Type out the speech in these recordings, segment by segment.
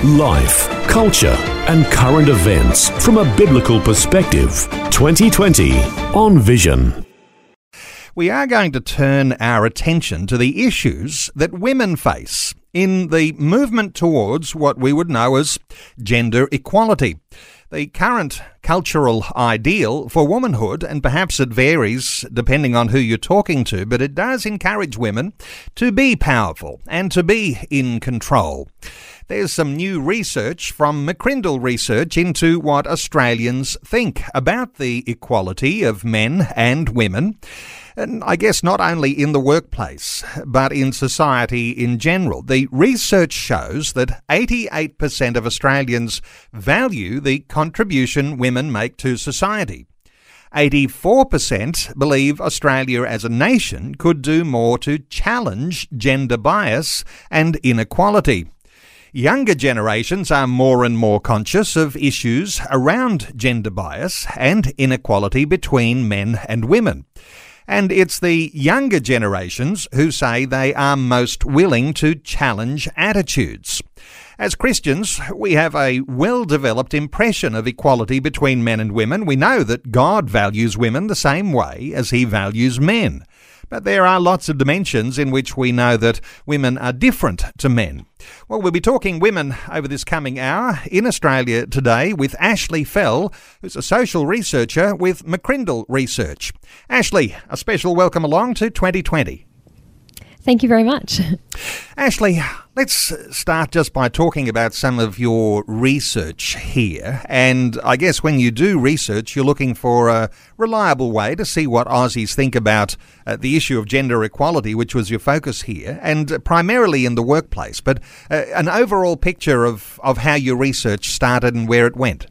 Life, culture, and current events from a biblical perspective. 2020 on Vision. We are going to turn our attention to the issues that women face in the movement towards what we would know as gender equality. The current cultural ideal for womanhood, and perhaps it varies depending on who you're talking to, but it does encourage women to be powerful and to be in control. There's some new research from McCrindle Research into what Australians think about the equality of men and women. And I guess not only in the workplace, but in society in general. The research shows that 88% of Australians value the contribution women make to society. 84% believe Australia as a nation could do more to challenge gender bias and inequality. Younger generations are more and more conscious of issues around gender bias and inequality between men and women. And it's the younger generations who say they are most willing to challenge attitudes. As Christians, we have a well developed impression of equality between men and women. We know that God values women the same way as he values men. But there are lots of dimensions in which we know that women are different to men. Well, we'll be talking women over this coming hour in Australia today with Ashley Fell, who's a social researcher with McCrindle Research. Ashley, a special welcome along to 2020. Thank you very much. Ashley, let's start just by talking about some of your research here. And I guess when you do research, you're looking for a reliable way to see what Aussies think about uh, the issue of gender equality, which was your focus here, and primarily in the workplace. But uh, an overall picture of, of how your research started and where it went.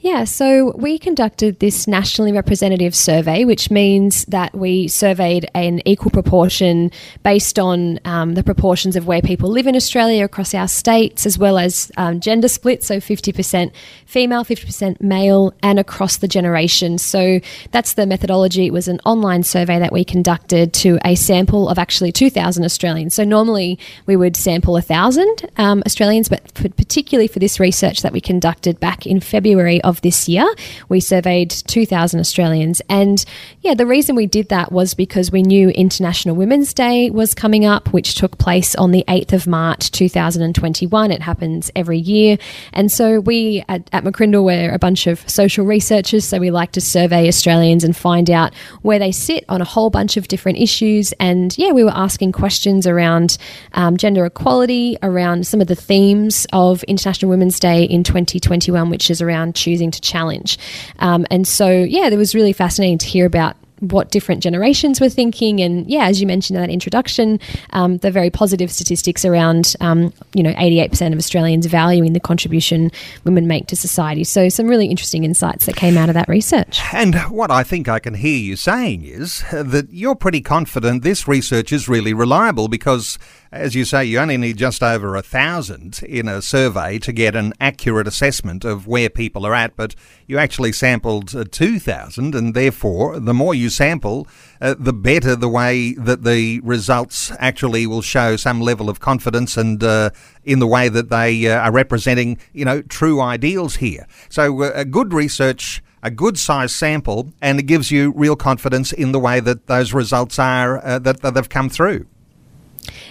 Yeah, so we conducted this nationally representative survey, which means that we surveyed an equal proportion based on um, the proportions of where people live in Australia across our states, as well as um, gender split, so 50% female, 50% male, and across the generations. So that's the methodology. It was an online survey that we conducted to a sample of actually 2,000 Australians. So normally we would sample 1,000 um, Australians, but for, particularly for this research that we conducted back in February of this year. We surveyed 2,000 Australians. And yeah, the reason we did that was because we knew International Women's Day was coming up, which took place on the 8th of March 2021. It happens every year. And so we at, at McCrindle, we're a bunch of social researchers. So we like to survey Australians and find out where they sit on a whole bunch of different issues. And yeah, we were asking questions around um, gender equality, around some of the themes of International Women's Day in 2021, which is around choosing choosing to challenge. Um, and so, yeah, it was really fascinating to hear about what different generations were thinking. And yeah, as you mentioned in that introduction, um, the very positive statistics around, um, you know, 88% of Australians valuing the contribution women make to society. So some really interesting insights that came out of that research. And what I think I can hear you saying is that you're pretty confident this research is really reliable because as you say, you only need just over a thousand in a survey to get an accurate assessment of where people are at, but you actually sampled uh, 2,000, and therefore, the more you sample, uh, the better the way that the results actually will show some level of confidence and uh, in the way that they uh, are representing, you know, true ideals here. So, uh, a good research a good size sample and it gives you real confidence in the way that those results are uh, that, that they've come through.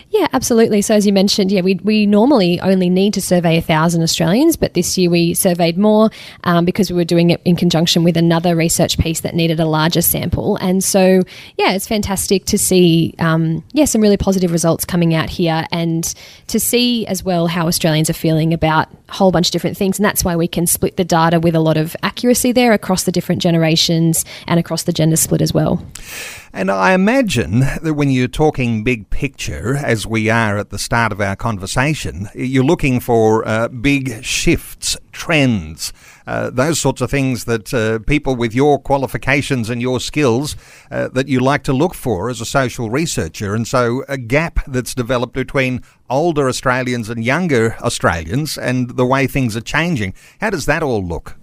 Yeah, absolutely. So as you mentioned, yeah, we, we normally only need to survey a thousand Australians, but this year we surveyed more um, because we were doing it in conjunction with another research piece that needed a larger sample. And so, yeah, it's fantastic to see, um, yeah, some really positive results coming out here, and to see as well how Australians are feeling about a whole bunch of different things. And that's why we can split the data with a lot of accuracy there across the different generations and across the gender split as well. And I imagine that when you're talking big picture, as we are at the start of our conversation, you're looking for uh, big shifts, trends, uh, those sorts of things that uh, people with your qualifications and your skills uh, that you like to look for as a social researcher. And so a gap that's developed between older Australians and younger Australians and the way things are changing. How does that all look?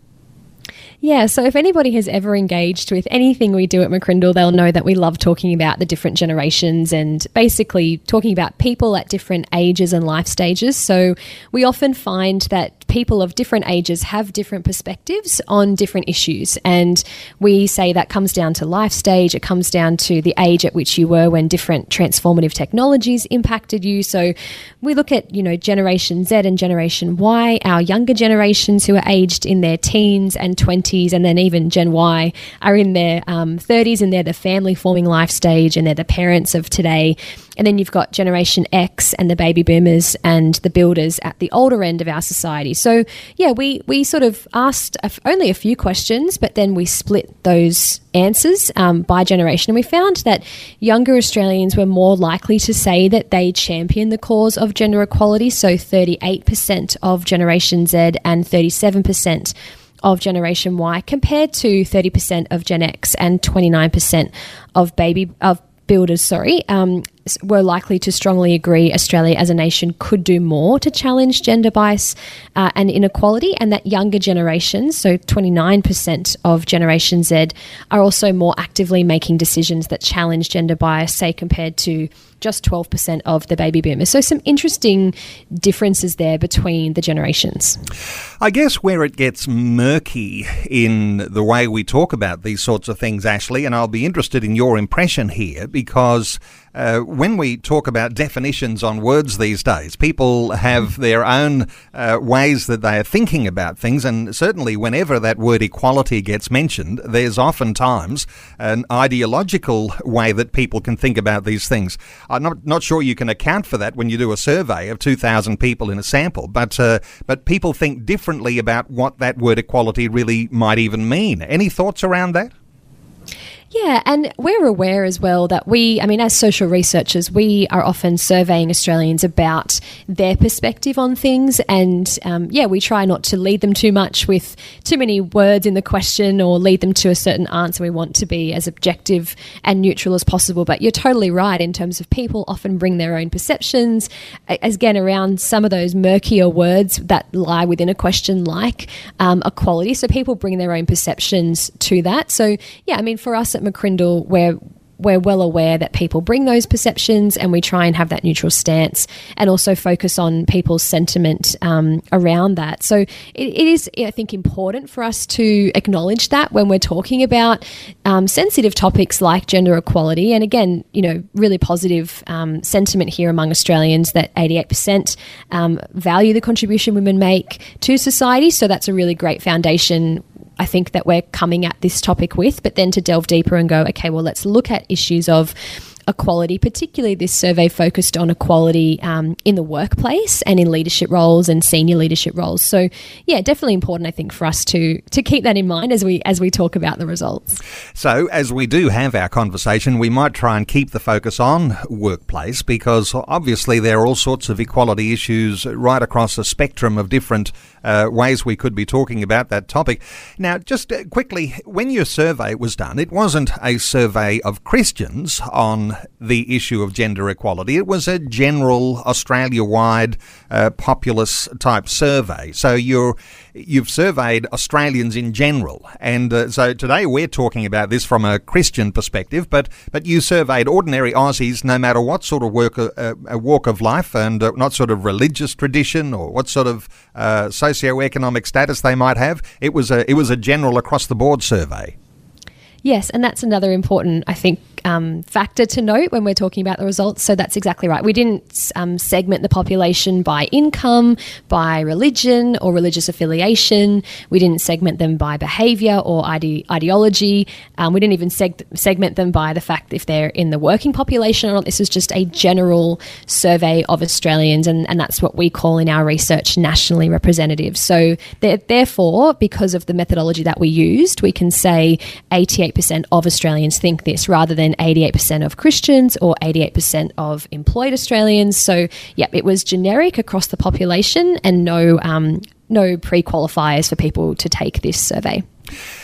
Yeah, so if anybody has ever engaged with anything we do at McCrindle, they'll know that we love talking about the different generations and basically talking about people at different ages and life stages. So we often find that people of different ages have different perspectives on different issues. And we say that comes down to life stage, it comes down to the age at which you were when different transformative technologies impacted you. So we look at, you know, Generation Z and Generation Y, our younger generations who are aged in their teens and 20s 20s and then even Gen Y are in their um, 30s and they're the family forming life stage and they're the parents of today. And then you've got Generation X and the baby boomers and the builders at the older end of our society. So, yeah, we, we sort of asked only a few questions, but then we split those answers um, by generation. And we found that younger Australians were more likely to say that they champion the cause of gender equality. So, 38% of Generation Z and 37% of Generation Y compared to 30% of Gen X and 29% of baby of builders, sorry, um, were likely to strongly agree Australia as a nation could do more to challenge gender bias uh, and inequality, and that younger generations, so 29% of Generation Z, are also more actively making decisions that challenge gender bias, say, compared to just 12% of the baby boomers. So, some interesting differences there between the generations. I guess where it gets murky in the way we talk about these sorts of things, Ashley, and I'll be interested in your impression here because uh, when we talk about definitions on words these days, people have their own uh, ways that they are thinking about things, and certainly whenever that word equality gets mentioned, there's oftentimes an ideological way that people can think about these things. I'm not, not sure you can account for that when you do a survey of 2,000 people in a sample, but, uh, but people think differently about what that word equality really might even mean. Any thoughts around that? Yeah, and we're aware as well that we, I mean, as social researchers, we are often surveying Australians about their perspective on things. And um, yeah, we try not to lead them too much with too many words in the question or lead them to a certain answer. We want to be as objective and neutral as possible. But you're totally right in terms of people often bring their own perceptions, again, around some of those murkier words that lie within a question like um, equality. So people bring their own perceptions to that. So yeah, I mean, for us McCrindle, we're we're well aware that people bring those perceptions and we try and have that neutral stance and also focus on people's sentiment um, around that. So it, it is, I think, important for us to acknowledge that when we're talking about um, sensitive topics like gender equality. And again, you know, really positive um, sentiment here among Australians that 88% um, value the contribution women make to society. So that's a really great foundation I think that we're coming at this topic with, but then to delve deeper and go, okay, well, let's look at issues of equality, particularly this survey focused on equality um, in the workplace and in leadership roles and senior leadership roles. So, yeah, definitely important, I think, for us to to keep that in mind as we as we talk about the results. So, as we do have our conversation, we might try and keep the focus on workplace because obviously there are all sorts of equality issues right across the spectrum of different uh, ways we could be talking about that topic. Now, just uh, quickly, when your survey was done, it wasn't a survey of Christians on the issue of gender equality. It was a general Australia wide uh, populace type survey. So you're, you've surveyed Australians in general. And uh, so today we're talking about this from a Christian perspective, but, but you surveyed ordinary Aussies no matter what sort of work, uh, uh walk of life and uh, not sort of religious tradition or what sort of uh, socio-economic status they might have. It was a, it was a general across the board survey. Yes, and that's another important, I think, um, factor to note when we're talking about the results. So that's exactly right. We didn't um, segment the population by income, by religion or religious affiliation. We didn't segment them by behaviour or ide- ideology. Um, we didn't even seg- segment them by the fact if they're in the working population or not. This was just a general survey of Australians, and, and that's what we call in our research nationally representative. So therefore, because of the methodology that we used, we can say 88% of Australians think this rather than 88% of Christians or 88% of employed Australians. So, yeah, it was generic across the population and no um, no pre qualifiers for people to take this survey.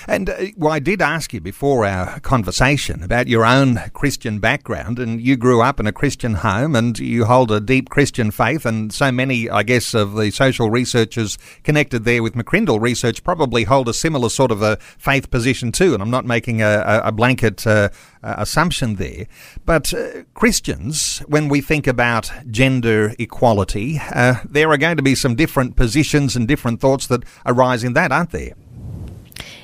And uh, well, I did ask you before our conversation about your own Christian background, and you grew up in a Christian home, and you hold a deep Christian faith. And so many, I guess, of the social researchers connected there with McCrindle Research probably hold a similar sort of a faith position too. And I'm not making a, a blanket uh, assumption there, but uh, Christians, when we think about gender equality, uh, there are going to be some different positions and different thoughts that arise in that, aren't there?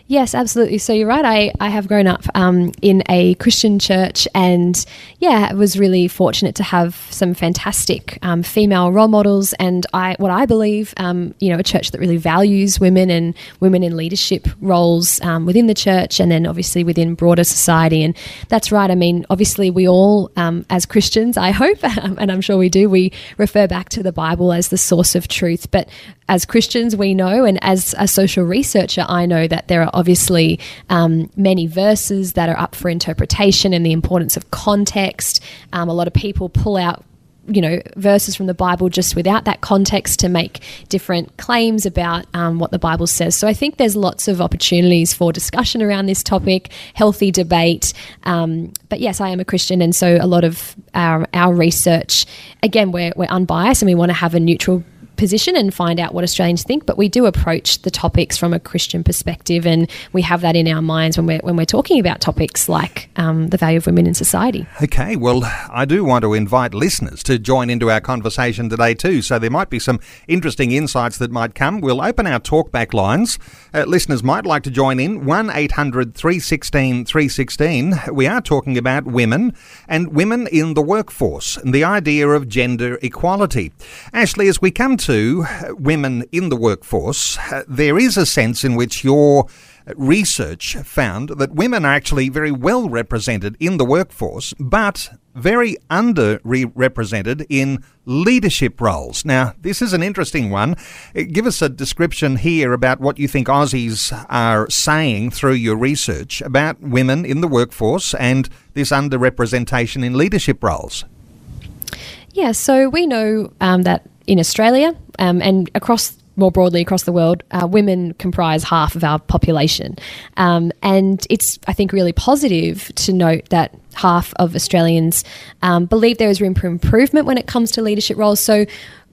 Yes, absolutely. So you're right. I, I have grown up um, in a Christian church and, yeah, I was really fortunate to have some fantastic um, female role models and I what I believe, um, you know, a church that really values women and women in leadership roles um, within the church and then obviously within broader society. And that's right. I mean, obviously we all, um, as Christians, I hope, and I'm sure we do, we refer back to the Bible as the source of truth. But as Christians, we know, and as a social researcher, I know that there are obviously um, many verses that are up for interpretation and the importance of context. Um, a lot of people pull out you know verses from the Bible just without that context to make different claims about um, what the Bible says. So I think there's lots of opportunities for discussion around this topic, healthy debate. Um, but yes, I am a Christian, and so a lot of our our research, again, we're we're unbiased and we want to have a neutral position and find out what Australians think, but we do approach the topics from a Christian perspective, and we have that in our minds when we're when we're talking about topics like um, the value of women in society. Okay, well, I do want to invite listeners to join into our conversation today too. So there might be some interesting insights that might come. We'll open our talkback lines. Uh, listeners might like to join in one 316 316. We are talking about women and women in the workforce and the idea of gender equality. Ashley, as we come to to women in the workforce, there is a sense in which your research found that women are actually very well represented in the workforce, but very underrepresented in leadership roles. Now, this is an interesting one. Uh, give us a description here about what you think Aussies are saying through your research about women in the workforce and this underrepresentation in leadership roles. Yeah, so we know um, that in Australia um, and across more broadly across the world, uh, women comprise half of our population. Um, and it's, I think, really positive to note that half of Australians um, believe there is room for improvement when it comes to leadership roles. So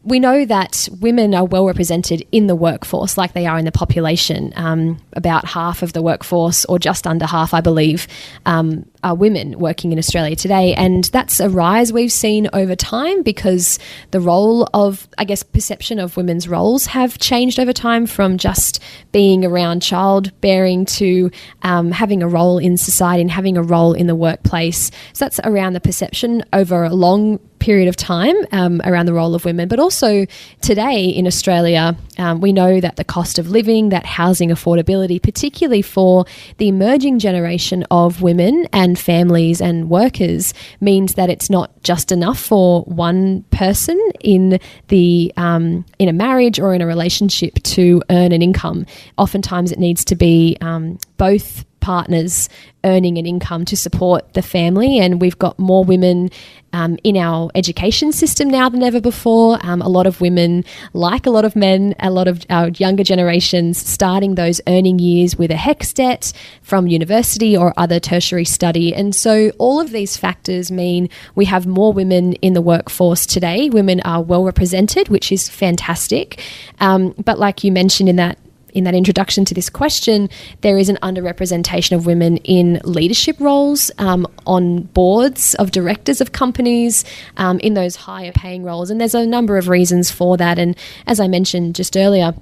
we know that women are well represented in the workforce, like they are in the population. Um, about half of the workforce, or just under half, I believe, um, are women working in Australia today. And that's a rise we've seen over time because the role of, I guess, perception of women's roles have changed over time from just being around childbearing to um, having a role in society and having a role in the workplace. So that's around the perception over a long period of time um, around the role of women, but also today in Australia, um, we know that the cost of living, that housing affordability, particularly for the emerging generation of women and families and workers, means that it's not just enough for one person in the um, in a marriage or in a relationship to earn an income. Oftentimes, it needs to be um, both partners earning an income to support the family. And we've got more women um, in our education system now than ever before. Um, a lot of women, like a lot of men, a lot of our younger generations, starting those earning years with a HECS debt from university or other tertiary study. And so all of these factors mean we have more women in the workforce today. Women are well represented, which is fantastic. Um, but like you mentioned in that in that introduction to this question, there is an underrepresentation of women in leadership roles, um, on boards of directors of companies, um, in those higher paying roles. And there's a number of reasons for that. And as I mentioned just earlier,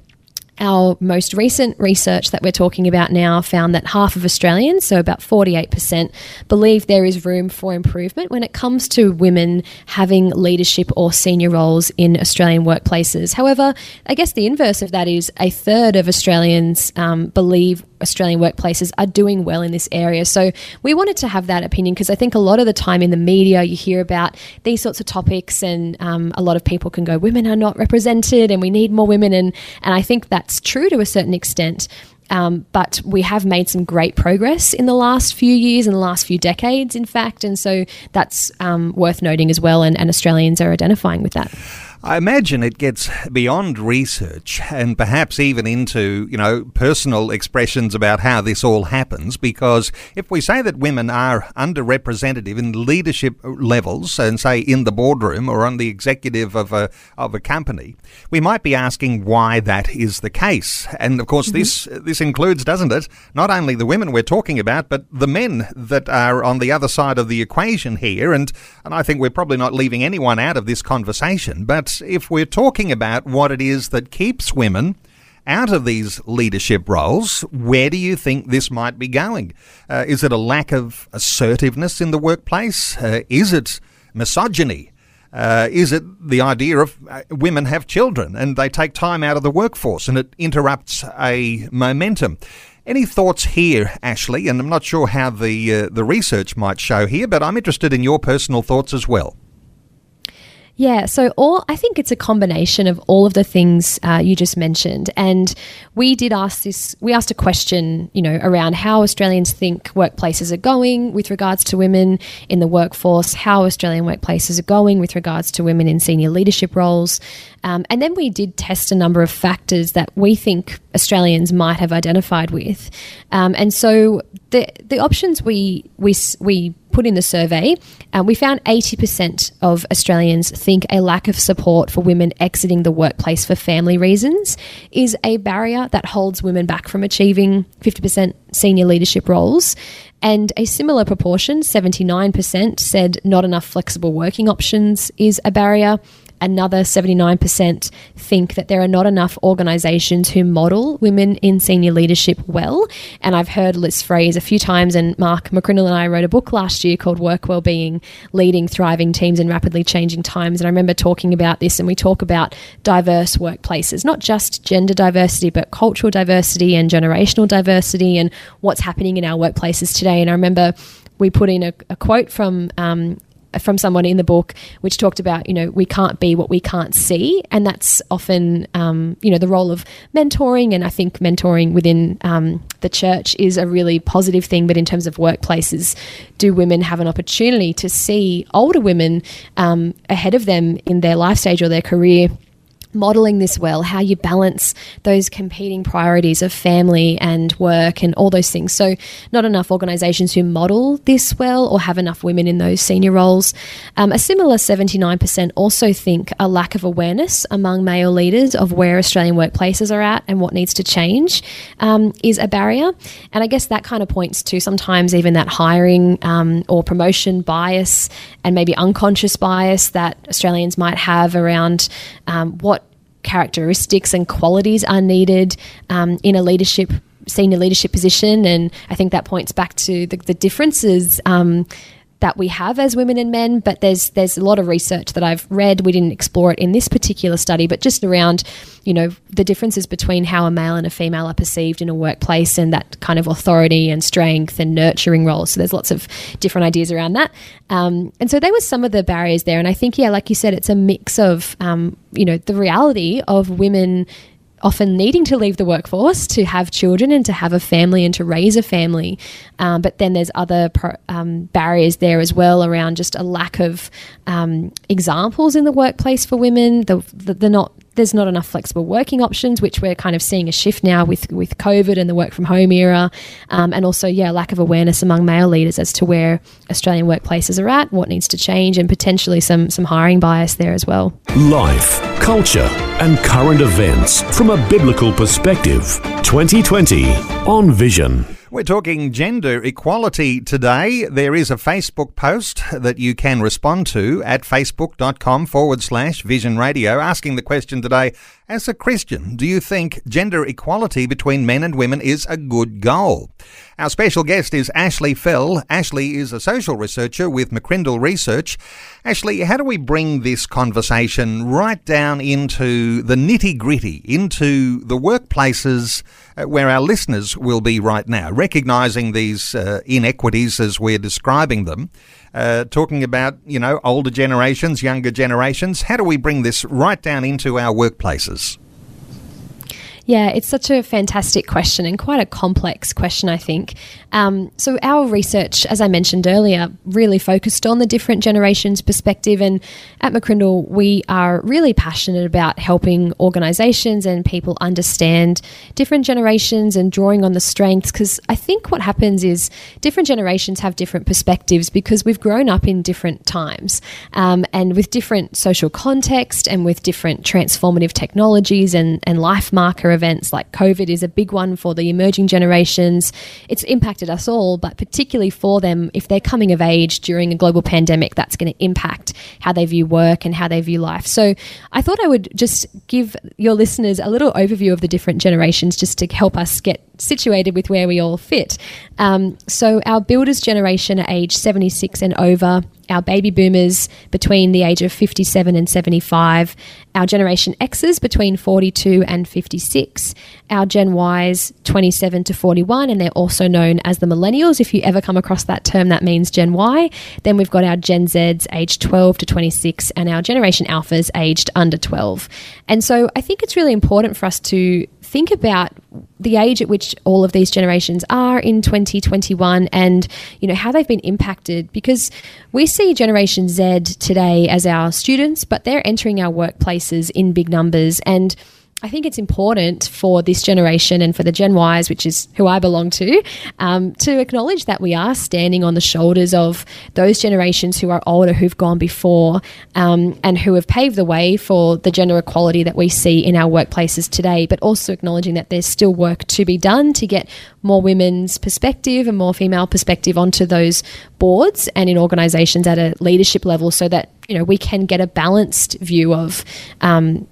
our most recent research that we're talking about now found that half of Australians, so about 48%, believe there is room for improvement when it comes to women having leadership or senior roles in Australian workplaces. However, I guess the inverse of that is a third of Australians um, believe Australian workplaces are doing well in this area. So we wanted to have that opinion because I think a lot of the time in the media you hear about these sorts of topics, and um, a lot of people can go, "Women are not represented, and we need more women," and and I think that's true to a certain extent. Um, but we have made some great progress in the last few years, in the last few decades, in fact. And so that's um, worth noting as well, and, and Australians are identifying with that. I imagine it gets beyond research and perhaps even into, you know, personal expressions about how this all happens because if we say that women are underrepresented in leadership levels and say in the boardroom or on the executive of a of a company, we might be asking why that is the case. And of course mm-hmm. this this includes, doesn't it, not only the women we're talking about, but the men that are on the other side of the equation here and and I think we're probably not leaving anyone out of this conversation, but if we're talking about what it is that keeps women out of these leadership roles, where do you think this might be going? Uh, is it a lack of assertiveness in the workplace? Uh, is it misogyny? Uh, is it the idea of uh, women have children and they take time out of the workforce and it interrupts a momentum? Any thoughts here, Ashley? And I'm not sure how the uh, the research might show here, but I'm interested in your personal thoughts as well. Yeah, so all I think it's a combination of all of the things uh, you just mentioned, and we did ask this. We asked a question, you know, around how Australians think workplaces are going with regards to women in the workforce, how Australian workplaces are going with regards to women in senior leadership roles, um, and then we did test a number of factors that we think Australians might have identified with, um, and so the the options we we we put in the survey, uh, we found 80% of Australians think a lack of support for women exiting the workplace for family reasons is a barrier that holds women back from achieving 50% senior leadership roles. And a similar proportion, 79%, said not enough flexible working options is a barrier another 79% think that there are not enough organisations who model women in senior leadership well. And I've heard this phrase a few times, and Mark McCrindle and I wrote a book last year called Work Wellbeing Leading Thriving Teams in Rapidly Changing Times. And I remember talking about this, and we talk about diverse workplaces, not just gender diversity, but cultural diversity and generational diversity, and what's happening in our workplaces today. And I remember we put in a, a quote from um, from someone in the book which talked about you know we can't be what we can't see. And that's often um, you know the role of mentoring. And i think mentoring within um, the church is a really positive thing. But in terms of workplaces do women have an opportunity to see older women um, ahead of them in their life stage or their career modeling this well, how you balance those competing priorities of family and work and all those things. So, not enough organisations who model this well or have enough women in those senior roles. Um, a similar 79% also think a lack of awareness among male leaders of where Australian workplaces are at and what needs to change um, is a barrier. And I guess that kind of points to sometimes even that hiring um, or promotion bias and maybe unconscious bias that Australians might have around um, what characteristics and qualities are needed um, in a leadership senior leadership position. And i think that points back to the, the differences um, that we have as women and men, but there's there's a lot of research that I've read. We didn't explore it in this particular study, but just around, you know, the differences between how a male and a female are perceived in a workplace and that kind of authority and strength and nurturing roles. So there's lots of different ideas around that. Um, and so there were some of the barriers there. And I think, yeah, like you said, it's a mix of, um, you know, the reality of women often needing to leave the workforce to have children and to have a family and to raise a family. Um, but then there's other pro- um, barriers there as well around just a lack of um, examples in the workplace for women. The, the, the not there's not enough flexible working options, which we're kind of seeing a shift now with with COVID and the work from home era, um, and also yeah, lack of awareness among male leaders as to where Australian workplaces are at, what needs to change, and potentially some some hiring bias there as well. Life, culture, and current events from a biblical perspective. 2020 on Vision. We're talking gender equality today. There is a Facebook post that you can respond to at facebook.com forward slash vision radio asking the question today as a Christian, do you think gender equality between men and women is a good goal? Our special guest is Ashley Fell. Ashley is a social researcher with McCrindle Research. Ashley, how do we bring this conversation right down into the nitty gritty, into the workplaces uh, where our listeners will be right now, recognizing these uh, inequities as we're describing them? Uh, talking about, you know, older generations, younger generations. How do we bring this right down into our workplaces? Yeah, it's such a fantastic question and quite a complex question, I think. Um, so, our research, as I mentioned earlier, really focused on the different generations' perspective. And at McCrindle, we are really passionate about helping organisations and people understand different generations and drawing on the strengths. Because I think what happens is different generations have different perspectives because we've grown up in different times um, and with different social context and with different transformative technologies and, and life events like COVID is a big one for the emerging generations. It's impacted us all, but particularly for them, if they're coming of age during a global pandemic, that's going to impact how they view work and how they view life. So I thought I would just give your listeners a little overview of the different generations just to help us get situated with where we all fit. Um, so our builders generation are age 76 and over, our baby boomers between the age of 57 and 75, our Generation X's between 42 and 56, our Gen Y's 27 to 41, and they're also known as the millennials. If you ever come across that term, that means Gen Y. Then we've got our Gen Z's aged 12 to 26, and our Generation Alphas aged under 12. And so I think it's really important for us to think about the age at which all of these generations are in 2021 and you know how they've been impacted because we see generation Z today as our students but they're entering our workplaces in big numbers. And I think it's important for this generation and for the Gen Ys, which is who I belong to, um, to acknowledge that we are standing on the shoulders of those generations who are older, who've gone before, um, and who have paved the way for the gender equality that we see in our workplaces today, but also acknowledging that there's still work to be done to get more women's perspective and more female perspective onto those boards and in organisations at a leadership level so that you know we can get a balanced view of um,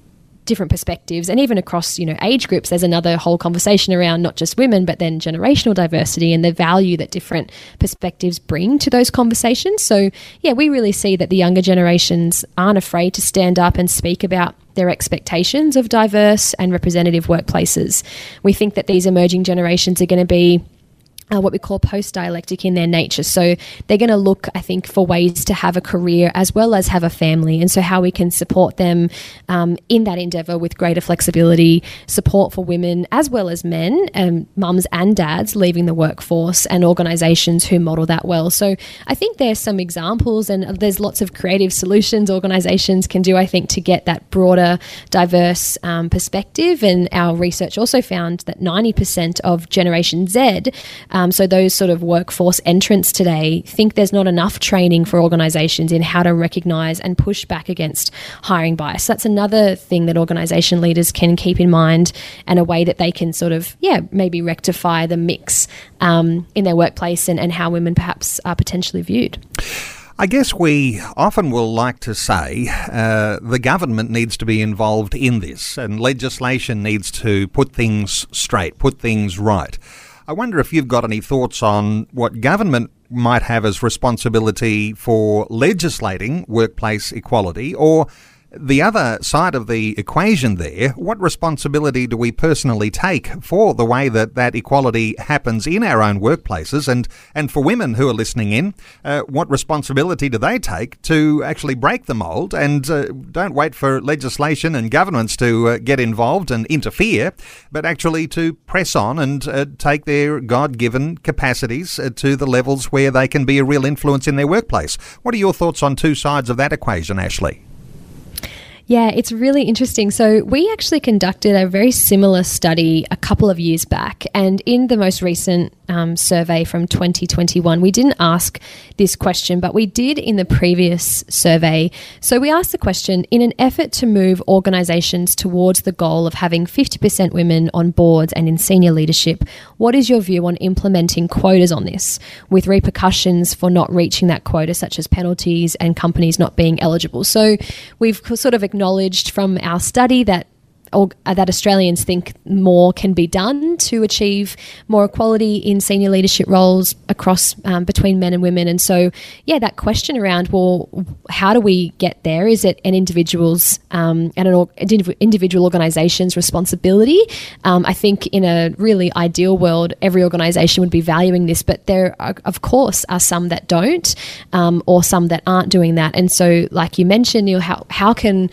different perspectives. And even across you know age groups there's another whole conversation around not just women but then generational diversity and the value that different perspectives bring to those conversations. So yeah we really see that the younger generations aren't afraid to stand up and speak about their expectations of diverse and representative workplaces. We think that these emerging generations are going to be uh, what we call post dialectic in their nature. So they're going to look, I think, for ways to have a career as well as have a family. And so, how we can support them um, in that endeavor with greater flexibility, support for women as well as men, um, mums and dads leaving the workforce, and organizations who model that well. So, I think there's some examples, and there's lots of creative solutions organizations can do, I think, to get that broader, diverse um, perspective. And our research also found that 90% of Generation Z um, so those sort of workforce entrants today think there's not enough training for organisations in how to recognise and push back against hiring bias. That's another thing that organisation leaders can keep in mind and a way that they can sort of, yeah, maybe rectify the mix um, in their workplace and, and how women perhaps are potentially viewed. I guess we often will like to say uh, the government needs to be involved in this and legislation needs to put things straight, put things right. I wonder if you've got any thoughts on what government might have as responsibility for legislating workplace equality or the other side of the equation there, what responsibility do we personally take for the way that that equality happens in our own workplaces? And, and for women who are listening in, uh, what responsibility do they take to actually break the mould and uh, don't wait for legislation and governments to uh, get involved and interfere, but actually to press on and uh, take their God given capacities uh, to the levels where they can be a real influence in their workplace? What are your thoughts on two sides of that equation, Ashley? Yeah, it's really interesting. So, we actually conducted a very similar study a couple of years back. And in the most recent um, survey from 2021, we didn't ask this question, but we did in the previous survey. So, we asked the question in an effort to move organisations towards the goal of having 50% women on boards and in senior leadership, what is your view on implementing quotas on this with repercussions for not reaching that quota, such as penalties and companies not being eligible? So, we've sort of acknowledged from our study that or, uh, that Australians think more can be done to achieve more equality in senior leadership roles across um, between men and women. And so, yeah, that question around well, how do we get there? Is it an individual's um, and an individual organisation's responsibility? Um, I think in a really ideal world, every organisation would be valuing this, but there, are, of course, are some that don't, um, or some that aren't doing that. And so, like you mentioned, how how can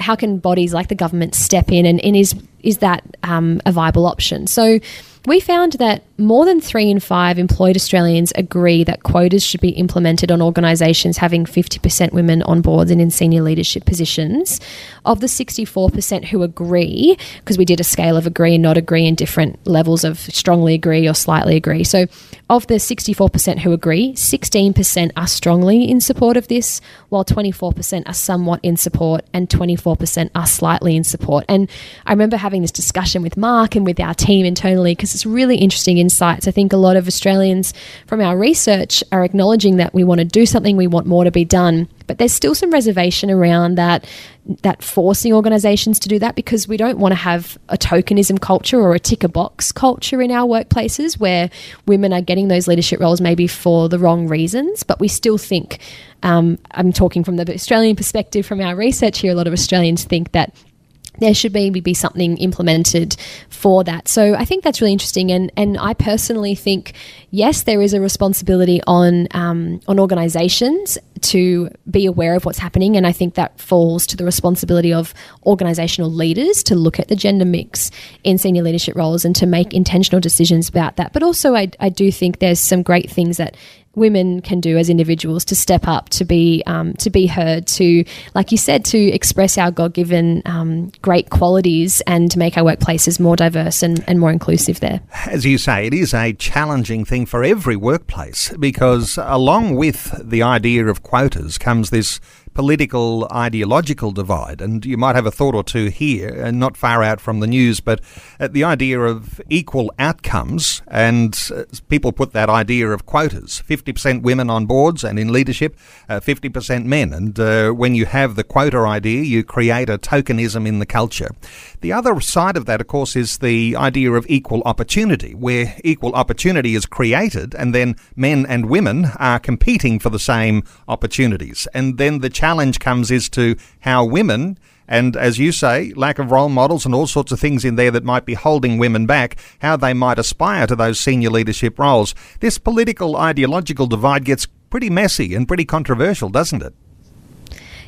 how can bodies like the government step in, and, and is is that um, a viable option? So we found that more than three in five employed Australians agree that quotas should be implemented on organisations having 50% women on boards and in senior leadership positions. Of the 64% who agree, because we did a scale of agree and not agree in different levels of strongly agree or slightly agree. So, of the 64% who agree, 16% are strongly in support of this, while 24% are somewhat in support and 24% are slightly in support. And I remember having this discussion with Mark and with our team internally because it's really interesting insights. I think a lot of Australians from our research are acknowledging that we want to do something, we want more to be done. But there's still some reservation around that that forcing organisations to do that because we don't want to have a tokenism culture or a tick a box culture in our workplaces where women are getting those leadership roles maybe for the wrong reasons. But we still think, um, I'm talking from the Australian perspective from our research here, a lot of Australians think that there should maybe be something implemented for that. So I think that's really interesting, and and I personally think yes, there is a responsibility on um, on organisations to be aware of what's happening, and I think that falls to the responsibility of organisational leaders to look at the gender mix in senior leadership roles and to make intentional decisions about that. But also, I, I do think there's some great things that women can do as individuals to step up, to be um, to be heard, to like you said, to express our God given um, great qualities and to make our workplaces more diverse and, and more inclusive. There, as you say, it is a challenging thing for every workplace because along with the idea of quotas comes this political ideological divide. And you might have a thought or two here, and not far out from the news, but the idea of equal outcomes, and uh, people put that idea of quotas 50% women on boards and in leadership, uh, 50% men. And uh, when you have the quota idea, you create a tokenism in the culture. The other side of that, of course, is the idea of equal opportunity, where equal opportunity is created and then men and women are competing for the same opportunities. And then the challenge comes is to how women and as you say, lack of role models and all sorts of things in there that might be holding women back, how they might aspire to those senior leadership roles. This political ideological divide gets pretty messy and pretty controversial, doesn't it?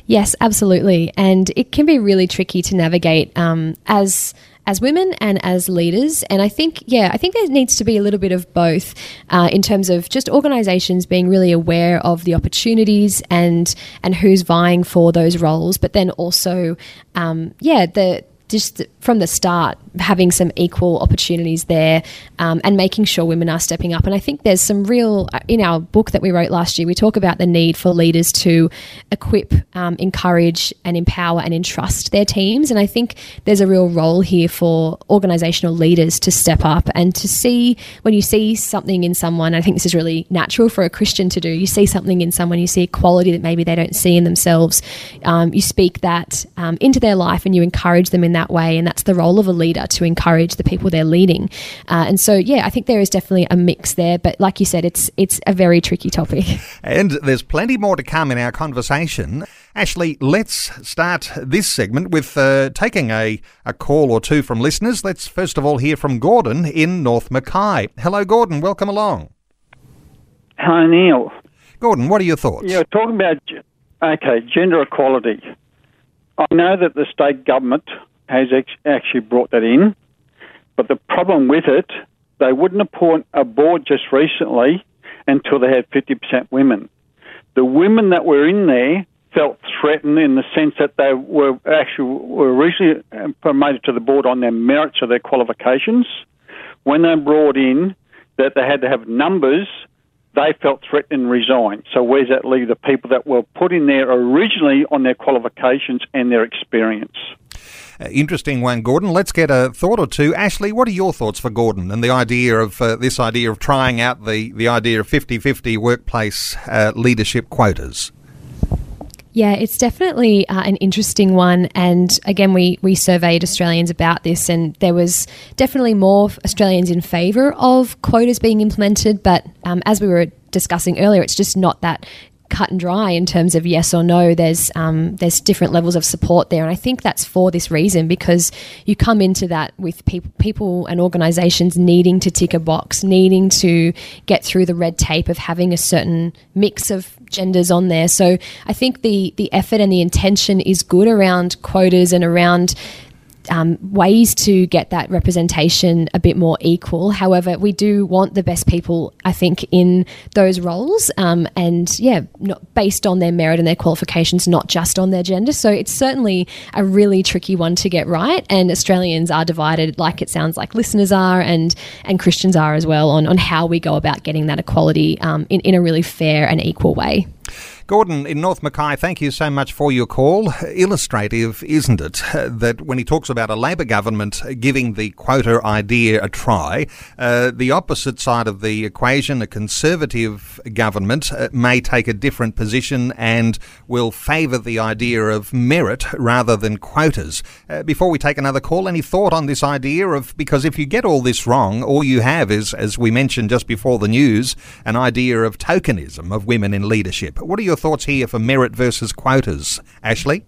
Yes, absolutely. And it can be really tricky to navigate um, as as women and as leaders. And I think, yeah, I think there needs to be a little bit of both uh, in terms of just organisations being really aware of the opportunities and and who's vying for those roles, but then also, um, yeah, the just from the start having some equal opportunities there um, and making sure women are stepping up. And I think there's some real, uh, in our book that we wrote last year, we talk about the need for leaders to equip, um, encourage, and empower and entrust their teams. And I think there's a real role here for organisational leaders to step up and to see when you see something in someone, I think this is really natural for a Christian to do. You see something in someone, you see a quality that maybe they don't see in themselves. Um, you speak that um, into their life and you encourage them in that way. And that's the role of a leader to encourage the people they're leading. Uh, and so, yeah, I think there is definitely a mix there. But like you said, it's it's a very tricky topic. And there's plenty more to come in our conversation. Ashley, let's start this segment with uh, taking a, a call or two from listeners. Let's first of all hear from Gordon in North Mackay. Hello, Gordon. Welcome along. Hi, Neil. Gordon, what are your thoughts? You're talking about, okay, gender equality. I know that the state government has actually brought that in. But the problem with it, they wouldn't appoint a board just recently until they had 50% women. The women that were in there felt threatened in the sense that they were actually were originally um, promoted to the board on their merits or their qualifications. When they brought in that they had to have numbers, they felt threatened and resigned. So where's that leave the people that were put in there originally on their qualifications and their experience? Uh, interesting one, Gordon. Let's get a thought or two. Ashley, what are your thoughts for Gordon and the idea of uh, this idea of trying out the, the idea of 50 50 workplace uh, leadership quotas? Yeah, it's definitely uh, an interesting one. And again, we, we surveyed Australians about this, and there was definitely more Australians in favour of quotas being implemented. But um, as we were discussing earlier, it's just not that cut and dry in terms of yes or no. There's um, there's different levels of support there, and I think that's for this reason because you come into that with people, people and organisations needing to tick a box, needing to get through the red tape of having a certain mix of genders on there. So I think the the effort and the intention is good around quotas and around um, ways to get that representation a bit more equal. However, we do want the best people, I think, in those roles, um, and yeah, not based on their merit and their qualifications, not just on their gender. So it's certainly a really tricky one to get right, and Australians are divided, like it sounds like listeners are, and and Christians are as well, on on how we go about getting that equality um, in in a really fair and equal way. Gordon in North Mackay, thank you so much for your call. Illustrative, isn't it, that when he talks about a Labor government giving the quota idea a try, uh, the opposite side of the equation, a Conservative government, uh, may take a different position and will favour the idea of merit rather than quotas. Uh, before we take another call, any thought on this idea of because if you get all this wrong, all you have is, as we mentioned just before the news, an idea of tokenism of women in leadership. What are your thoughts here for merit versus quotas, Ashley?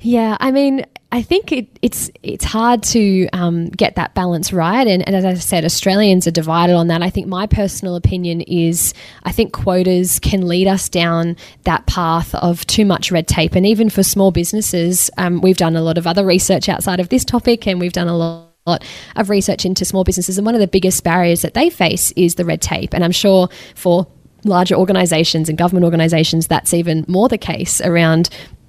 Yeah, I mean, I think it, it's it's hard to um, get that balance right, and, and, as I said, Australians are divided on that. I think my personal opinion is I think quotas can lead us down that path of too much red tape, and even for small businesses, um, we've done a lot of other research outside of this topic, and we've done a lot lot of research into small businesses, and one of the biggest barriers that they face is the red tape. And I'm sure for larger organizations and government organizations, that's even more the case around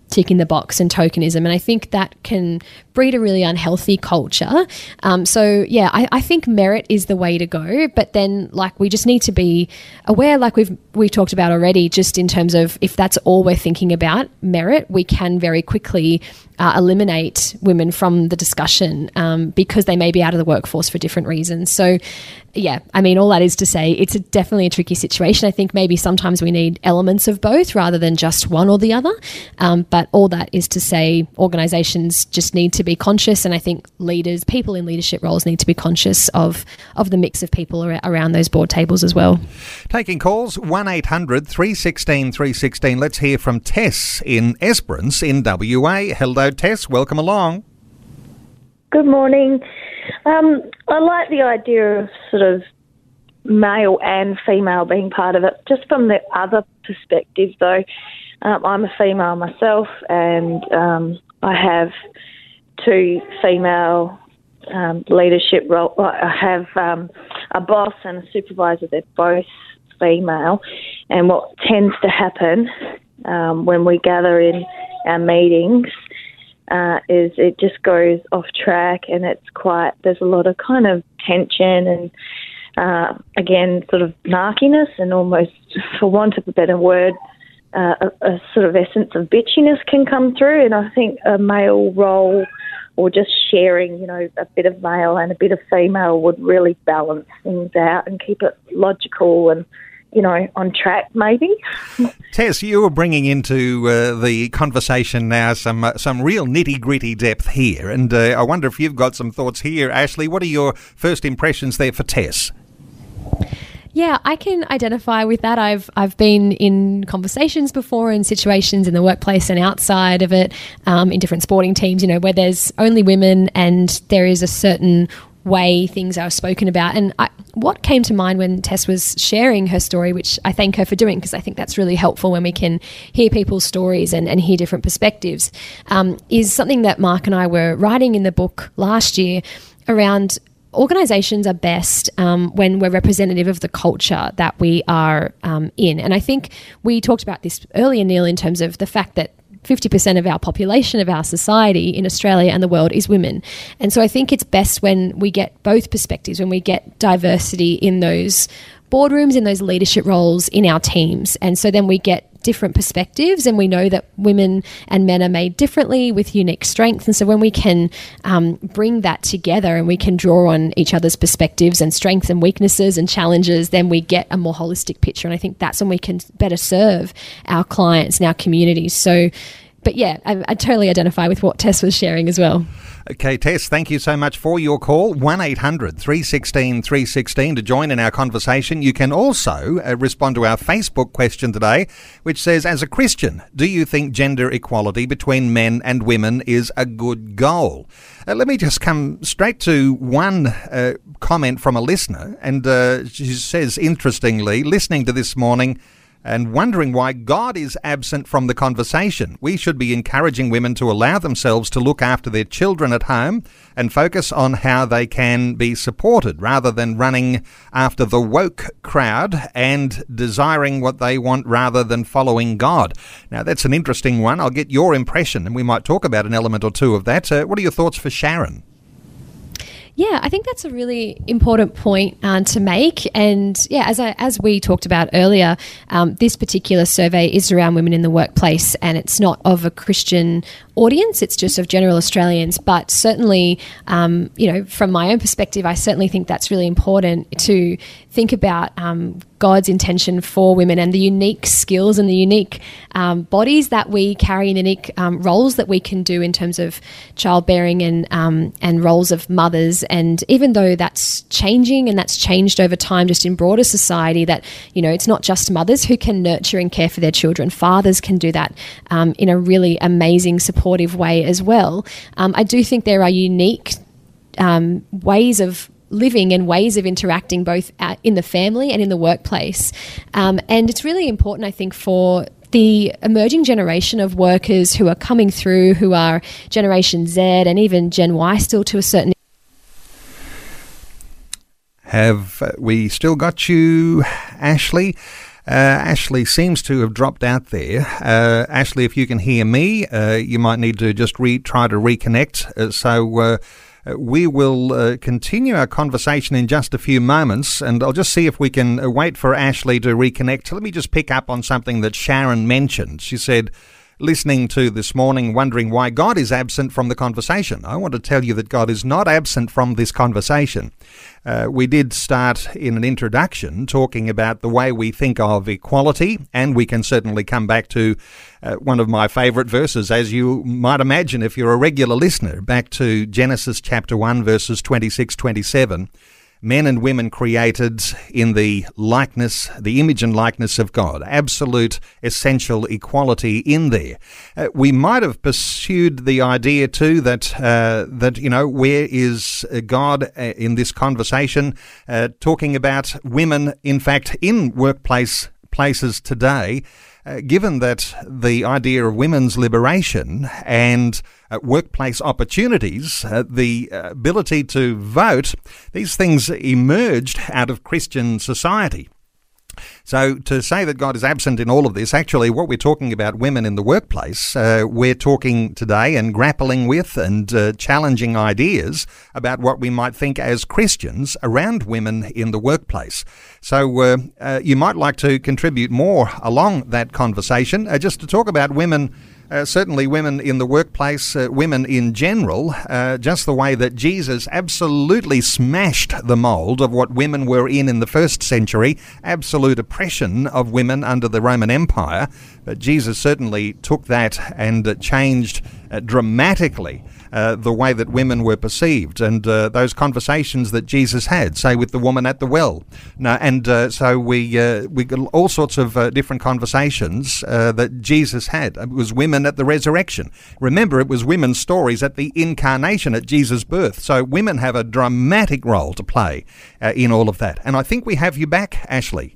ticking the box and tokenism. And I think that can breed a really unhealthy culture. Um, so, yeah, I, I, think merit is the way to go. But then, like, we just need to be aware, like we've we've talked about already, just in terms of if that's all we're thinking about merit, we can very quickly uh, eliminate women from the discussion um, because they may be out of the workforce for different reasons. So, yeah, I mean, all that is to say, it's a, definitely a tricky situation. I think maybe sometimes we need elements of both rather than just one or the other. Um, but all that is to say, organisations just need to be conscious, and I think leaders, people in leadership roles, need to be conscious of of the mix of people around those board tables as well. Taking calls one 800 316 316. Let's hear from Tess in Esperance in WA. Hello, Tess. Welcome along. Good morning. Um, I like the idea of sort of male and female being part of it. Just from the other perspective, though, um, I'm a female myself, and um, I have two female um, leadership role. I have um, a boss and a supervisor. They're both female, and what tends to happen um, when we gather in our meetings uh, is it just goes off track and it's quite, there's a lot of kind of tension and uh, again, sort of narkiness and almost, for want of a better word, uh, a, a, sort of essence of bitchiness can come through. And I think a male role or just sharing, you know, a bit of male and a bit of female would really balance things out and keep it logical and you know, on track maybe. Tess, you were bringing into uh, the conversation now some uh, some real nitty gritty depth here, and uh, I wonder if you've got some thoughts here, Ashley. What are your first impressions there for Tess? Yeah, I can identify with that. I've I've been in conversations before in situations in the workplace and outside of it, um, in different sporting teams. You know, where there's only women and there is a certain way things are spoken about. And I, what came to mind when Tess was sharing her story, which I thank her for doing because I think that's really helpful when we can hear people's stories and, and hear different perspectives, um, is something that Mark and I were writing in the book last year around organizations are best um, when we're representative of the culture that we are um, in. And I think we talked about this earlier, Neil, in terms of the fact that 50% of our population of our society in Australia and the world is women. And so I think it's best when we get both perspectives, when we get diversity in those boardrooms, in those leadership roles in our teams. And so then we get different perspectives and we know that women and men are made differently with unique strengths. And so when we can um, bring that together and we can draw on each other's perspectives and strengths and weaknesses and challenges then we get a more holistic picture. And i think that's when we can better serve our clients and our communities. So but yeah, I, I totally identify with what Tess was sharing as well. Okay, Tess, thank you so much for your call. 1 800 316 316 to join in our conversation. You can also uh, respond to our Facebook question today, which says As a Christian, do you think gender equality between men and women is a good goal? Uh, let me just come straight to one uh, comment from a listener, and uh, she says, interestingly, listening to this morning, and wondering why God is absent from the conversation. We should be encouraging women to allow themselves to look after their children at home and focus on how they can be supported rather than running after the woke crowd and desiring what they want rather than following God. Now, that's an interesting one. I'll get your impression and we might talk about an element or two of that. Uh, what are your thoughts for Sharon? Yeah, I think that's a really important point uh, to make. And yeah, as I, as we talked about earlier, um, this particular survey is around women in the workplace, and it's not of a Christian audience. It's just of general Australians. But certainly, um, you know, from my own perspective, I certainly think that's really important to think about um, God's intention for women and the unique skills and the unique um, bodies that we carry and unique um, roles that we can do in terms of childbearing and um, and roles of mothers. And even though that's changing and that's changed over time, just in broader society, that you know, it's not just mothers who can nurture and care for their children. Fathers can do that um, in a really amazing supportive way as well. Um, I do think there are unique ways of living and ways of interacting both in the family and in the workplace. Um, and it's really important, I think, for the emerging generation of workers who are coming through, who are Generation Z and even Gen Y still to a certain have we still got you, Ashley? Uh, Ashley seems to have dropped out there. Uh, Ashley, if you can hear me, uh, you might need to just re- try to reconnect. Uh, so uh, uh, we will uh, continue our conversation in just a few moments, and I'll just see if we can uh, wait for Ashley to reconnect. Let me just pick up on something that Sharon mentioned. She said, listening to this morning, wondering why God is absent from the conversation. I want to tell you that God is not absent from this conversation. Uh, we did start in an introduction talking about the way we think of equality, and we can certainly come back to uh, one of my favourite verses, as you might imagine if you're a regular listener, back to Genesis chapter 1, verses 26 27 men and women created in the likeness, the image and likeness of God. Absolute essential equality in there. Uh, we might have pursued the idea too that uh, that you know where is God uh, in this conversation, uh, talking about women, in fact, in workplace places today. Uh, given that the idea of women's liberation and uh, workplace opportunities, uh, the uh, ability to vote, these things emerged out of Christian society. So to say that God is absent in all of this, actually, what we're talking about women in the workplace, uh, we're talking today and grappling with and uh, challenging ideas about what we might think as Christians around women in the workplace. So uh, uh you might like to contribute more along that conversation, uh, just to talk about women uh, certainly women in the workplace, uh, women in general, uh, just the way that Jesus absolutely smashed the mold of what women were in in the first century, absolute oppression of women under the Roman Empire. But Jesus certainly took that and changed uh, dramatically uh, the way that women were perceived and uh, those conversations that Jesus had, say with the woman at the well. Now, and uh, so we uh, we got all sorts of uh, different conversations that Jesus had. It was women at the resurrection. Remember, it was women's stories at the incarnation at Jesus' birth. So women have a dramatic role to play in all of that. And I think we have you back, Ashley.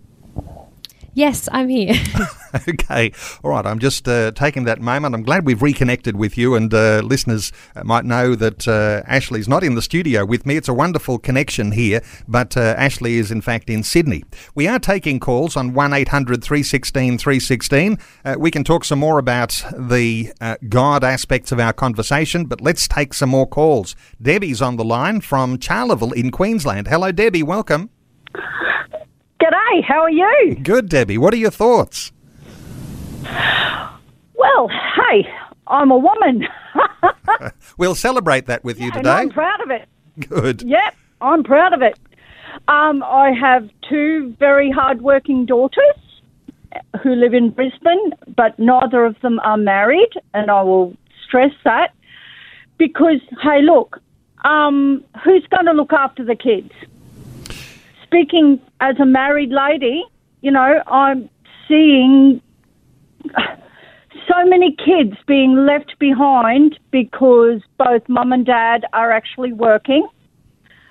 Yes, I'm here. okay. All right. I'm just uh, taking that moment. I'm glad we've reconnected with you, and uh, listeners might know that uh, Ashley's not in the studio with me. It's a wonderful connection here, but uh, Ashley is, in fact, in Sydney. We are taking calls on 1 800 316 316. Uh, we can talk some more about the uh, God aspects of our conversation, but let's take some more calls. Debbie's on the line from Charleville in Queensland. Hello, Debbie. Welcome. G'day, how are you? Good, Debbie. What are your thoughts? Well, hey, I'm a woman. we'll celebrate that with you today. I'm proud of it. Good. Yep, I'm proud of it. Um, I have two very hardworking daughters. who live in Brisbane, but neither of them are married, and I will stress that because, hey, look, um, who's going to look after the kids? Speaking as a married lady, you know, I'm seeing so many kids being left behind because both mum and dad are actually working.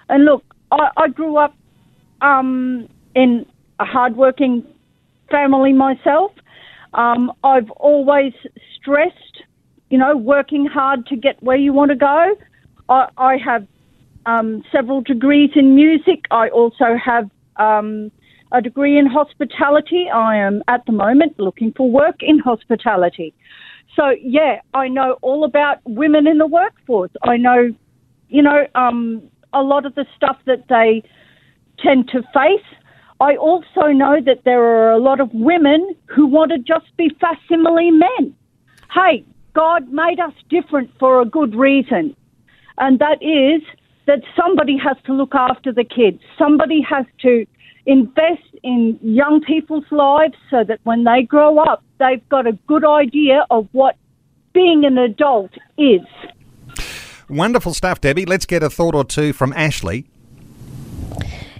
And look, I, I grew up um, in a hardworking family myself. Um, I've always stressed, you know, working hard to get where you want to go. I, I have um, several degrees in music. I also have um, a degree in hospitality. I am at the moment looking for work in hospitality. So, yeah, I know all about women in the workforce. I know, you know, um, a lot of the stuff that they tend to face. I also know that there are a lot of women who want to just be facsimile men. Hey, God made us different for a good reason, and that is that somebody has to look after the kids. Somebody has to invest in young people's lives so that when they grow up, they've got a good idea of what being an adult is. Wonderful stuff, Debbie. Let's get a thought or two from Ashley.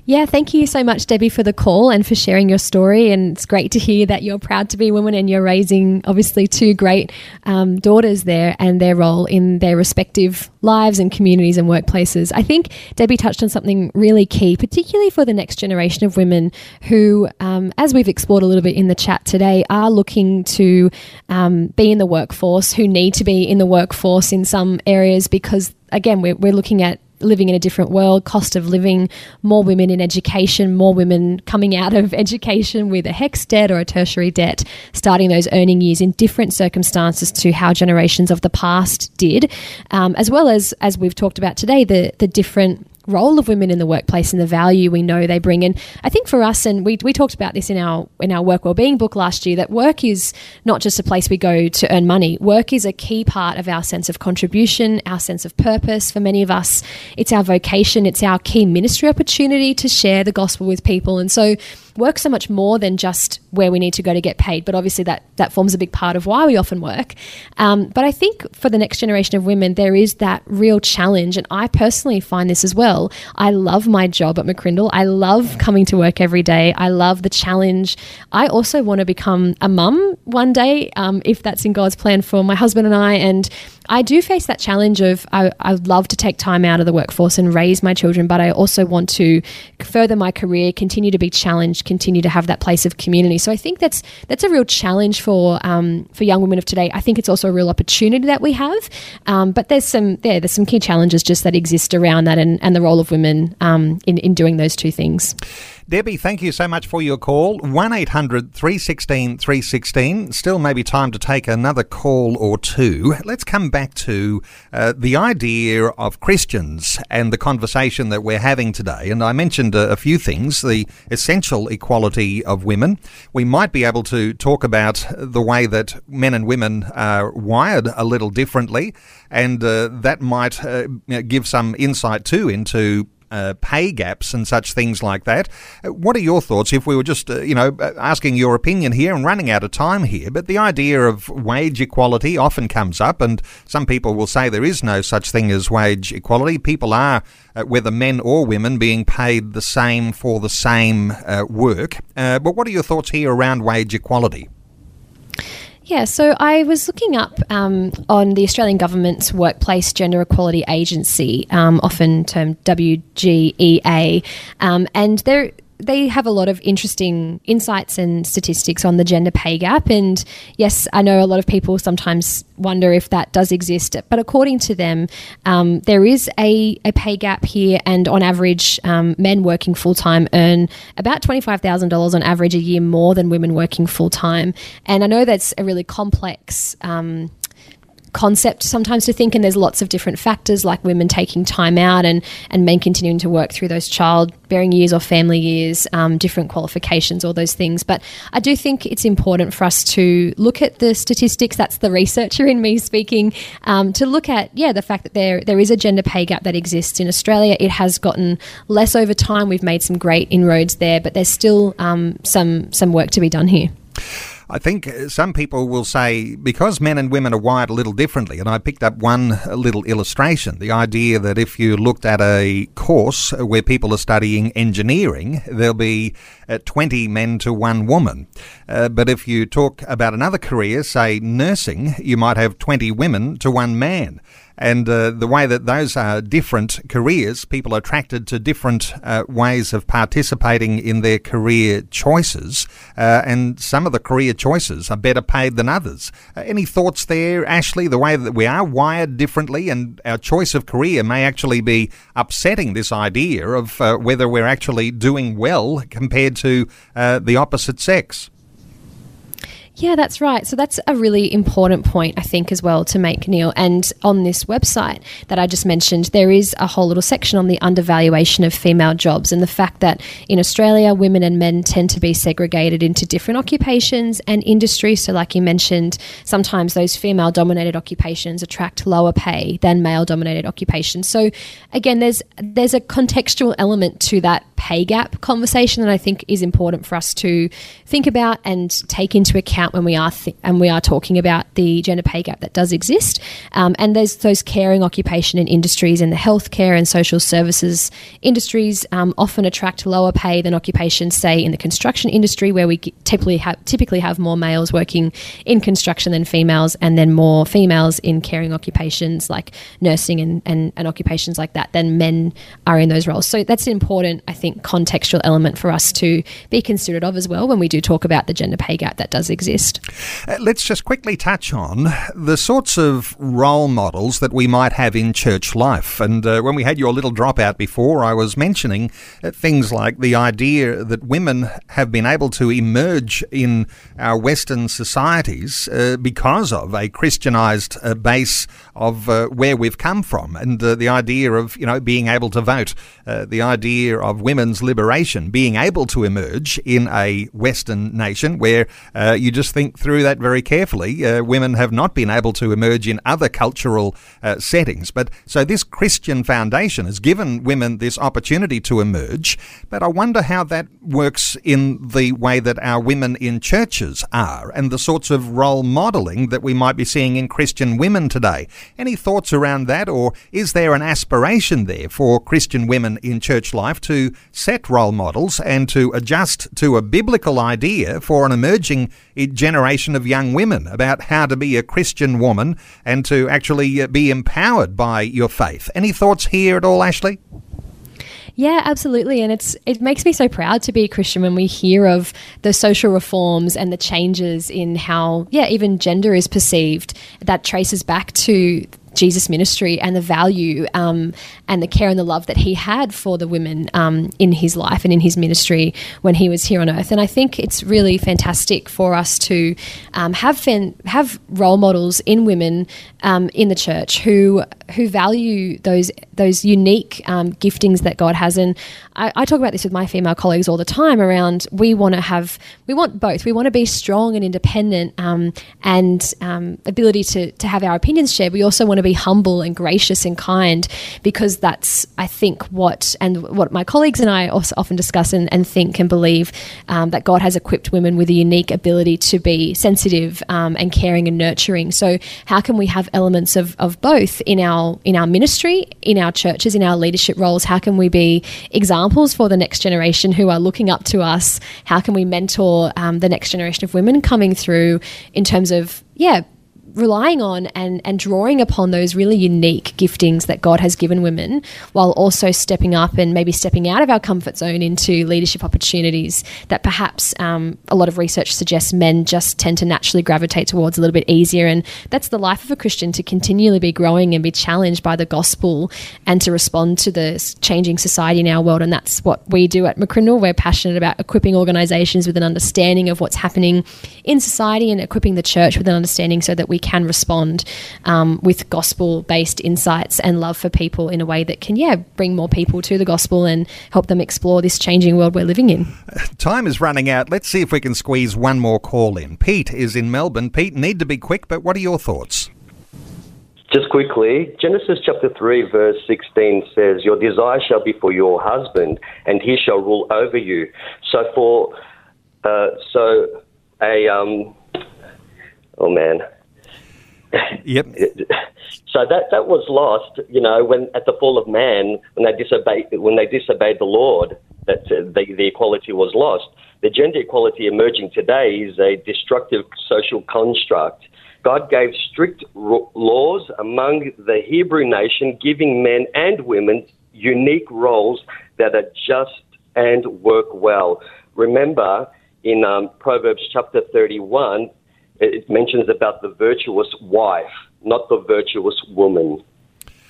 Yeah, thank you so much, Debbie, for the call and for sharing your story. And it's great to hear that you're proud to be a woman and you're raising, obviously, two great um, daughters there and their role in their respective lives and communities and workplaces. I think Debbie touched on something really key, particularly for the next generation of women who, um, as we've explored a little bit in the chat today, are looking to um, be in the workforce, who need to be in the workforce in some areas because, again, we're, we're looking at living in a different world, cost of living, more women in education, more women coming out of education with a HECS debt or a tertiary debt, starting those earning years in different circumstances to how generations of the past did, um, as well as, as we've talked about today, the, the different role of women in the workplace and the value we know they bring. And I think for us, and we, we talked about this in our in our work wellbeing book last year, that work is not just a place we go to earn money. Work is a key part of our sense of contribution, our sense of purpose. For many of us, it's our vocation, it's our key ministry opportunity to share the gospel with people. And so work so much more than just where we need to go to get paid. But obviously, that that forms a big part of why we often work. Um, but I think for the next generation of women, there is that real challenge, and I personally find this as well. I love my job at McCrindle. I love coming to work every day. I love the challenge. I also want to become a mum one day, um, if that's in God's plan for my husband and I. And I do face that challenge of I, I love to take time out of the workforce and raise my children, but I also want to further my career, continue to be challenged, continue to have that place of community. So I think that's that's a real challenge for um, for young women of today. I think it's also a real opportunity that we have, um, but there's some yeah, there's some key challenges just that exist around that and, and the role of women um, in in doing those two things. Debbie, thank you so much for your call. 1 800 316 316. Still maybe time to take another call or two. Let's come back to uh, the idea of Christians and the conversation that we're having today. And I mentioned a, a few things the essential equality of women. We might be able to talk about the way that men and women are wired a little differently, and uh, that might uh, give some insight too into uh, pay gaps and such things like that. Uh, what are your thoughts if we were just, uh, you know, uh, asking your opinion here and running out of time here? But the idea of wage equality often comes up, and some people will say there is no such thing as wage equality. People are, uh, whether men or women, being paid the same for the same uh, work. but what are your thoughts here around wage equality? Yeah, so I was looking up um, on the Australian Government's Workplace Gender Equality Agency, um, often termed WGEA, um, and there they have a lot of interesting insights and statistics on the gender pay gap. And yes, I know a lot of people sometimes wonder if that does exist, but according to them, um, there is a, a pay gap here. And on average, um, men working full time earn about $25,000 on average a year more than women working full time. And I know that's a really complex. Um, concept sometimes to think, and there's lots of different factors like women taking time out and, and men continuing to work through those childbearing years or family years, um, different qualifications, all those things. But I do think it's important for us to look at the statistics. That's the researcher in me speaking. Um, to look at yeah the fact that there there is a gender pay gap that exists in Australia. It has gotten less over time. We've made some great inroads there, but there's still um, some some work to be done here. I think some people will say because men and women are wired a little differently, and I picked up one little illustration the idea that if you looked at a course where people are studying engineering, there'll be uh, 20 men to one woman. Uh, but if you talk about another career, say nursing, you might have 20 women to one man and uh, the way that those are different careers, people are attracted to different uh, ways of participating in their career choices, uh, and some of the career choices are better paid than others. Uh, any thoughts there, Ashley? The way that we are wired differently, and our choice of career may actually be upsetting this idea of uh, whether we're actually doing well compared to uh, the opposite sex. Yeah, that's right. So that's a really important point, I think, as well to make, Neil. And on this website that I just mentioned, there is a whole little section on the undervaluation of female jobs and the fact that in Australia, women and men tend to be segregated into different occupations and industries. So, like you mentioned, sometimes those female dominated occupations attract lower pay than male dominated occupations. So, again, there's there's a contextual element to that pay gap conversation that I think is important for us to think about and take into account account when we are th- and we are talking about the gender pay gap that does exist. Um, and there's those caring occupation and industries and the healthcare and social services industries um, often attract lower pay than occupations, say in the construction industry, where we typically have typically have more males working in construction than females, and then more females in caring occupations like nursing and, and, and occupations like that than men are in those roles. So that's an important, I think, contextual element for us to be considerate of as well when we do talk about the gender pay gap that does exist Uh, let's just quickly touch on the sorts of role models that we might have in church life. And uh, when we had your little dropout before, I was mentioning uh, things like the idea that women have been able to emerge in our Western societies uh, because of a Christianized uh, base of uh, where we've come from, and the idea of you know being able to vote, the idea of women's liberation, being able to emerge in a Western nation where you just think through that very carefully. Uh, women have not been able to emerge in other cultural uh, settings. But so this Christian foundation has given women this opportunity to emerge. But I wonder how that works in the way that our women in churches are and the sorts of role modelling that we might be seeing in Christian women today. Any thoughts around that, or is there an aspiration there for Christian women in church life to set role models and to adjust to a biblical idea for an emerging generation of young women about how to be a Christian woman and to actually uh, be empowered by your faith. Any thoughts here at all, Ashley? Yeah, absolutely. And it's it makes me so proud to be a Christian when we hear of the social reforms and the changes in how, yeah, even gender is perceived that traces back to Jesus' ministry and the value um, and the care and the love that he had for the women um, in his life and in his ministry when he was here on earth. And I think it's really fantastic for us to um, have fan- have role models in women um, in the church who who value those those unique um, giftings that God has. And I, I, talk about this with my female colleagues all the time. Around we want to have we want both. We want to be strong and independent um, and ability to to have our opinions shared. We also want to be humble and gracious and kind because that's, I think, what and what my colleagues and I often discuss and, and think and believe um, that God has equipped women with a unique ability to be sensitive um, and caring and nurturing. So, how can we have elements of, of both in our in our ministry, in our churches, in our leadership roles? How can we be examples for the next generation who are looking up to us? How can we mentor um, the next generation of women coming through in terms of yeah relying on and, and drawing upon those really unique giftings that God has given women while also stepping up and maybe stepping out of our comfort zone into leadership opportunities that perhaps um, a lot of research suggests men just tend to naturally gravitate towards a little bit easier. And that's the life of a Christian to continually be growing and be challenged by the gospel and to respond to the changing society in our world. And that's what we do at McCrindle. We're passionate about equipping organizations with an understanding of what's happening in society and equipping the church with an understanding so that we can respond um, with gospel based insights and love for people in a way that can, yeah, bring more people to the gospel and help them explore this changing world we're living in. Time is running out. Let's see if we can squeeze one more call in. Pete is in Melbourne. Pete, need to be quick, but what are your thoughts? Just quickly, Genesis chapter 3, verse 16 says, Your desire shall be for your husband, and he shall rule over you. So, for uh, so a um, Oh man. Yep. So that that was lost, you know, when at the fall of man, when they disobeyed when they disobeyed the Lord, that uh, the, the equality was lost. The gender equality emerging today is a destructive social construct. God gave strict laws among the Hebrew nation, giving men and women unique roles that are just and work well. Remember, in um, Proverbs chapter 31, it mentions about the virtuous wife, not the virtuous woman.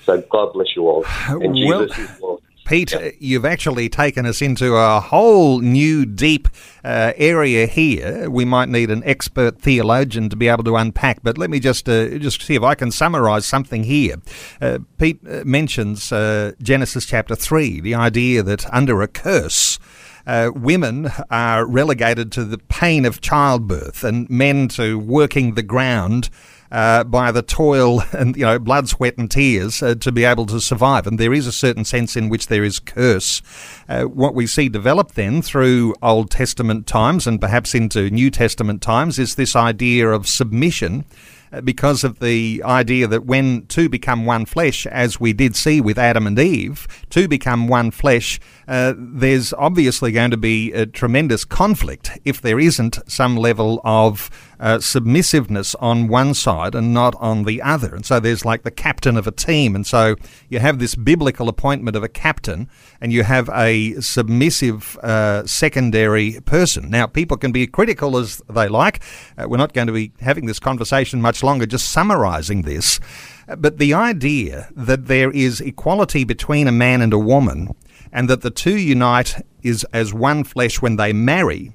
So God bless you all. And Well- Jesus is Lord. Pete, uh, you've actually taken us into a whole new deep uh, area here. We might need an expert theologian to be able to unpack, but let me just uh, just see if I can summarise something here. Uh, Pete uh, mentions uh, Genesis chapter three, the idea that under a curse. Uh, women are relegated to the pain of childbirth and men to working the ground uh, by the toil and you know blood, sweat, and tears uh, to be able to survive. And there is a certain sense in which there is curse. Uh, what we see develop then through Old Testament times and perhaps into New Testament times is this idea of submission. uh, Because of the idea that when two become one flesh, as we did see with Adam and Eve, two become one flesh, uh, there's obviously going to be a tremendous conflict if there isn't some level of uh, submissiveness on one side and not on the other. And so there's like the captain of a team. And so you have this biblical appointment of a captain and you have a submissive uh, secondary person. Now, people can be critical as they like. Uh, we're not going to be having this conversation much longer, just summarizing this. Uh, But the idea that there is equality between a man and a woman and that the two unite is as one flesh when they marry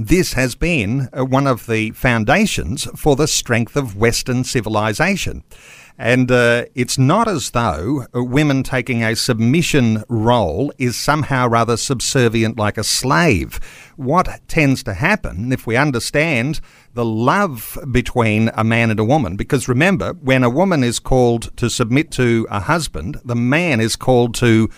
this has been uh, one of the foundations for the strength of Western civilization. And uh, it's not as though uh, women taking a submission role is somehow rather subservient like a slave. What tends to happen if we understand the love between a man and a woman, because remember, when a woman is called to submit to a husband, the man is called to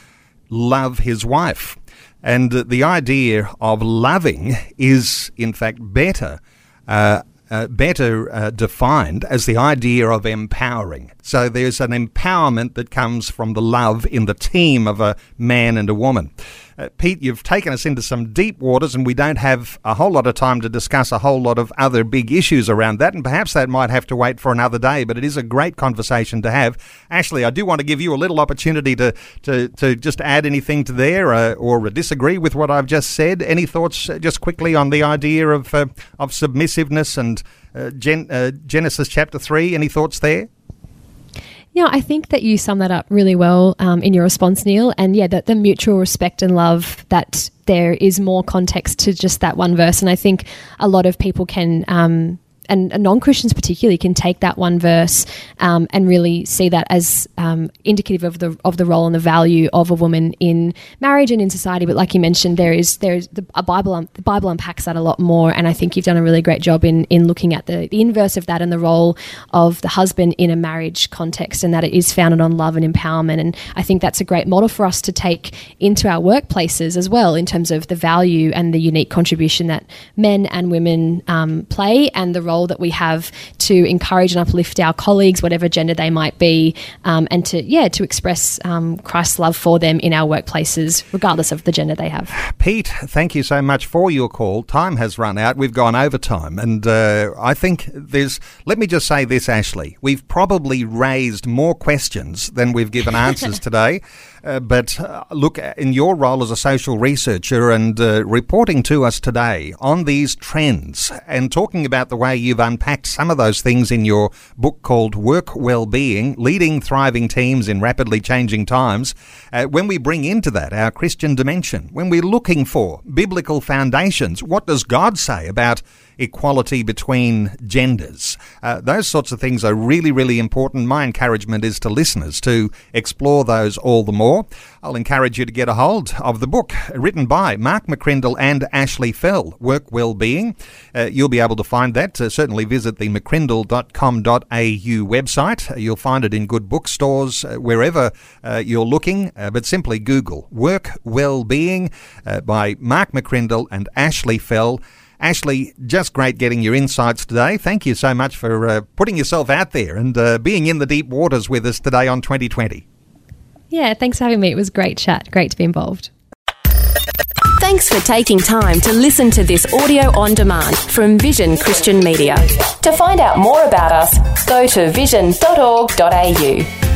love his wife. And the idea of loving is, in fact, better. Uh, uh, better uh, defined as the idea of empowering. So there's an empowerment that comes from the love in the team of a man and a woman. Uh, Pete, you've taken us into some deep waters, and we don't have a whole lot of time to discuss a whole lot of other big issues around that, and perhaps that might have to wait for another day, but it is a great conversation to have. Ashley, I do want to give you a little opportunity to, to, to just add anything to there uh, or disagree with what I've just said. Any thoughts uh, just quickly on the idea of, uh, of submissiveness and uh, Gen- uh, Genesis chapter 3? Any thoughts there? Yeah, I think that you sum that up really well um, in your response, Neil. And yeah, that the mutual respect and love that there is more context to just that one verse. And I think a lot of people can. Um, and non Christians particularly can take that one verse um, and really see that as um, indicative of the of the role and the value of a woman in marriage and in society. But like you mentioned, there is there is the a Bible un- the Bible unpacks that a lot more, and I think you've done a really great job in in looking at the the inverse of that and the role of the husband in a marriage context, and that it is founded on love and empowerment. And I think that's a great model for us to take into our workplaces as well, in terms of the value and the unique contribution that men and women um, play, and the role that we have to encourage and uplift our colleagues, whatever gender they might be, um, and to yeah to express um, Christ's love for them in our workplaces, regardless of the gender they have. Pete, thank you so much for your call. Time has run out. We've gone over time. And uh, I think there's, let me just say this, Ashley. We've probably raised more questions than we've given answers today. Uh, but uh, look, in your role as a social researcher and uh, reporting to us today on these trends and talking about the way you've unpacked some of those things in your book called Work Wellbeing Leading Thriving Teams in Rapidly Changing Times, uh, when we bring into that our Christian dimension, when we're looking for biblical foundations, what does God say about equality between genders. Uh, those sorts of things are really, really important. My encouragement is to listeners to explore those all the more. I'll encourage you to get a hold of the book written by Mark McCrindle and Ashley Fell, Work Wellbeing. Uh, you'll be able to find that. Uh, certainly visit the mccrindle.com.au website. Uh, you'll find it in good bookstores, uh, wherever uh, you're looking, uh, but simply Google Work Wellbeing uh, by Mark McCrindle and Ashley Fell. Ashley, just great getting your insights today. Thank you so much for uh, putting yourself out there and uh, being in the deep waters with us today on 2020. Yeah, thanks for having me. It was great chat. Great to be involved. Thanks for taking time to listen to this audio on demand from Vision Christian Media. To find out more about us, go to vision.org.au.